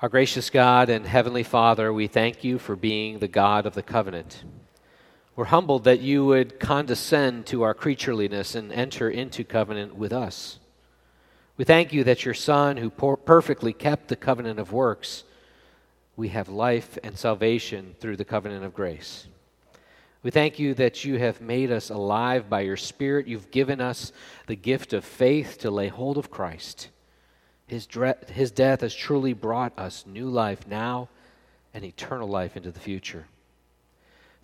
Our gracious God and Heavenly Father, we thank you for being the God of the covenant. We're humbled that you would condescend to our creatureliness and enter into covenant with us. We thank you that your Son, who perfectly kept the covenant of works, we have life and salvation through the covenant of grace. We thank you that you have made us alive by your Spirit. You've given us the gift of faith to lay hold of Christ. His, dre- his death has truly brought us new life now and eternal life into the future.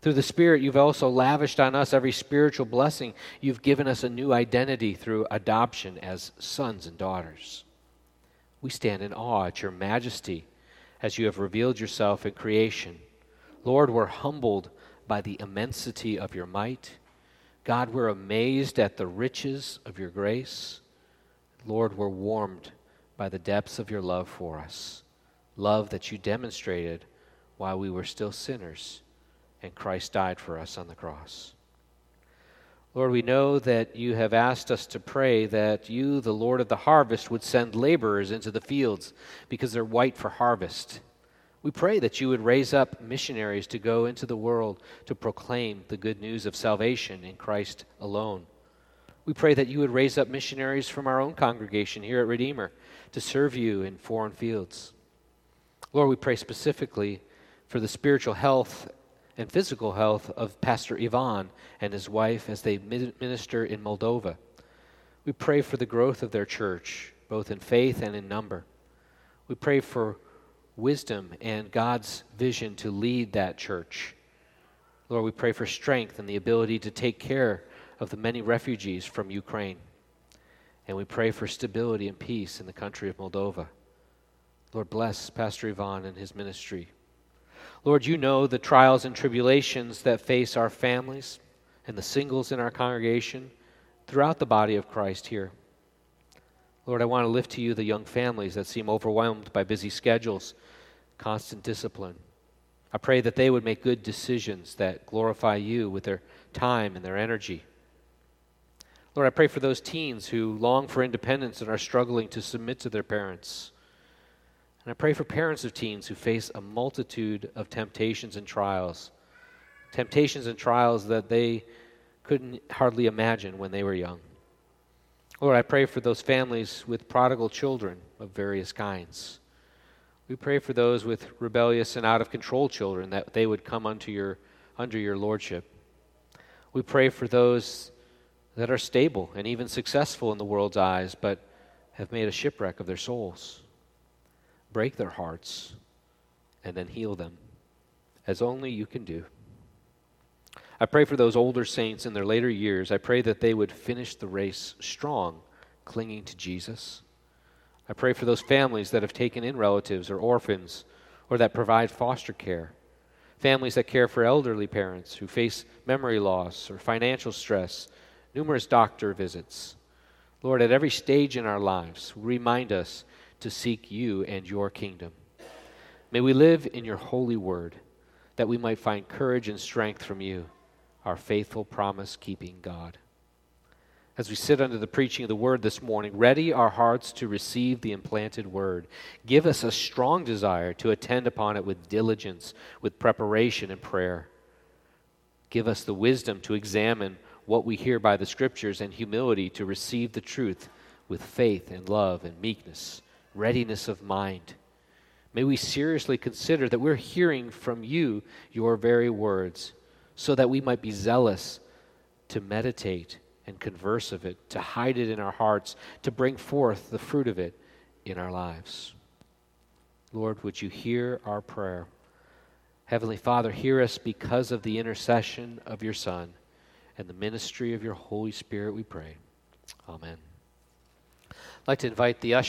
Through the Spirit, you've also lavished on us every spiritual blessing. You've given us a new identity through adoption as sons and daughters. We stand in awe at your majesty as you have revealed yourself in creation. Lord, we're humbled by the immensity of your might. God, we're amazed at the riches of your grace. Lord, we're warmed by the depths of your love for us, love that you demonstrated while we were still sinners and Christ died for us on the cross. Lord, we know that you have asked us to pray that you, the Lord of the harvest, would send laborers into the fields because they're white for harvest. We pray that you would raise up missionaries to go into the world to proclaim the good news of salvation in Christ alone. We pray that you would raise up missionaries from our own congregation here at Redeemer to serve you in foreign fields. Lord, we pray specifically for the spiritual health and physical health of Pastor Ivan and his wife as they minister in Moldova. We pray for the growth of their church, both in faith and in number. We pray for wisdom and God's vision to lead that church. Lord, we pray for strength and the ability to take care of the many refugees from Ukraine. And we pray for stability and peace in the country of Moldova. Lord, bless Pastor Ivan and his ministry. Lord, you know the trials and tribulations that face our families and the singles in our congregation throughout the body of Christ here. Lord, I want to lift to you the young families that seem overwhelmed by busy schedules, constant discipline. I pray that they would make good decisions that glorify you with their time and their energy. Lord, I pray for those teens who long for independence and are struggling to submit to their parents. And I pray for parents of teens who face a multitude of temptations and trials. Temptations and trials that they couldn't hardly imagine when they were young. Lord, I pray for those families with prodigal children of various kinds. We pray for those with rebellious and out of control children that they would come unto your, under your lordship. We pray for those that are stable and even successful in the world's eyes, but have made a shipwreck of their souls. Break their hearts and then heal them, as only you can do. I pray for those older saints in their later years. I pray that they would finish the race strong, clinging to Jesus. I pray for those families that have taken in relatives or orphans or that provide foster care. Families that care for elderly parents who face memory loss or financial stress numerous doctor visits. Lord, at every stage in our lives, remind us to seek you and your kingdom. May we live in your holy word that we might find courage and strength from you, our faithful promise keeping God. As we sit under the preaching of the word this morning, ready our hearts to receive the implanted word. Give us a strong desire to attend upon it with diligence, with preparation and prayer. Give us the wisdom to examine what we hear by the scriptures and humility to receive the truth with faith and love and meekness, readiness of mind. May we seriously consider that we're hearing from you your very words, so that we might be zealous to meditate and converse of it, to hide it in our hearts, to bring forth the fruit of it in our lives. Lord, would you hear our prayer? Heavenly Father, hear us because of the intercession of your Son and the ministry of your Holy Spirit, we pray. Amen. I'd like to invite the usher.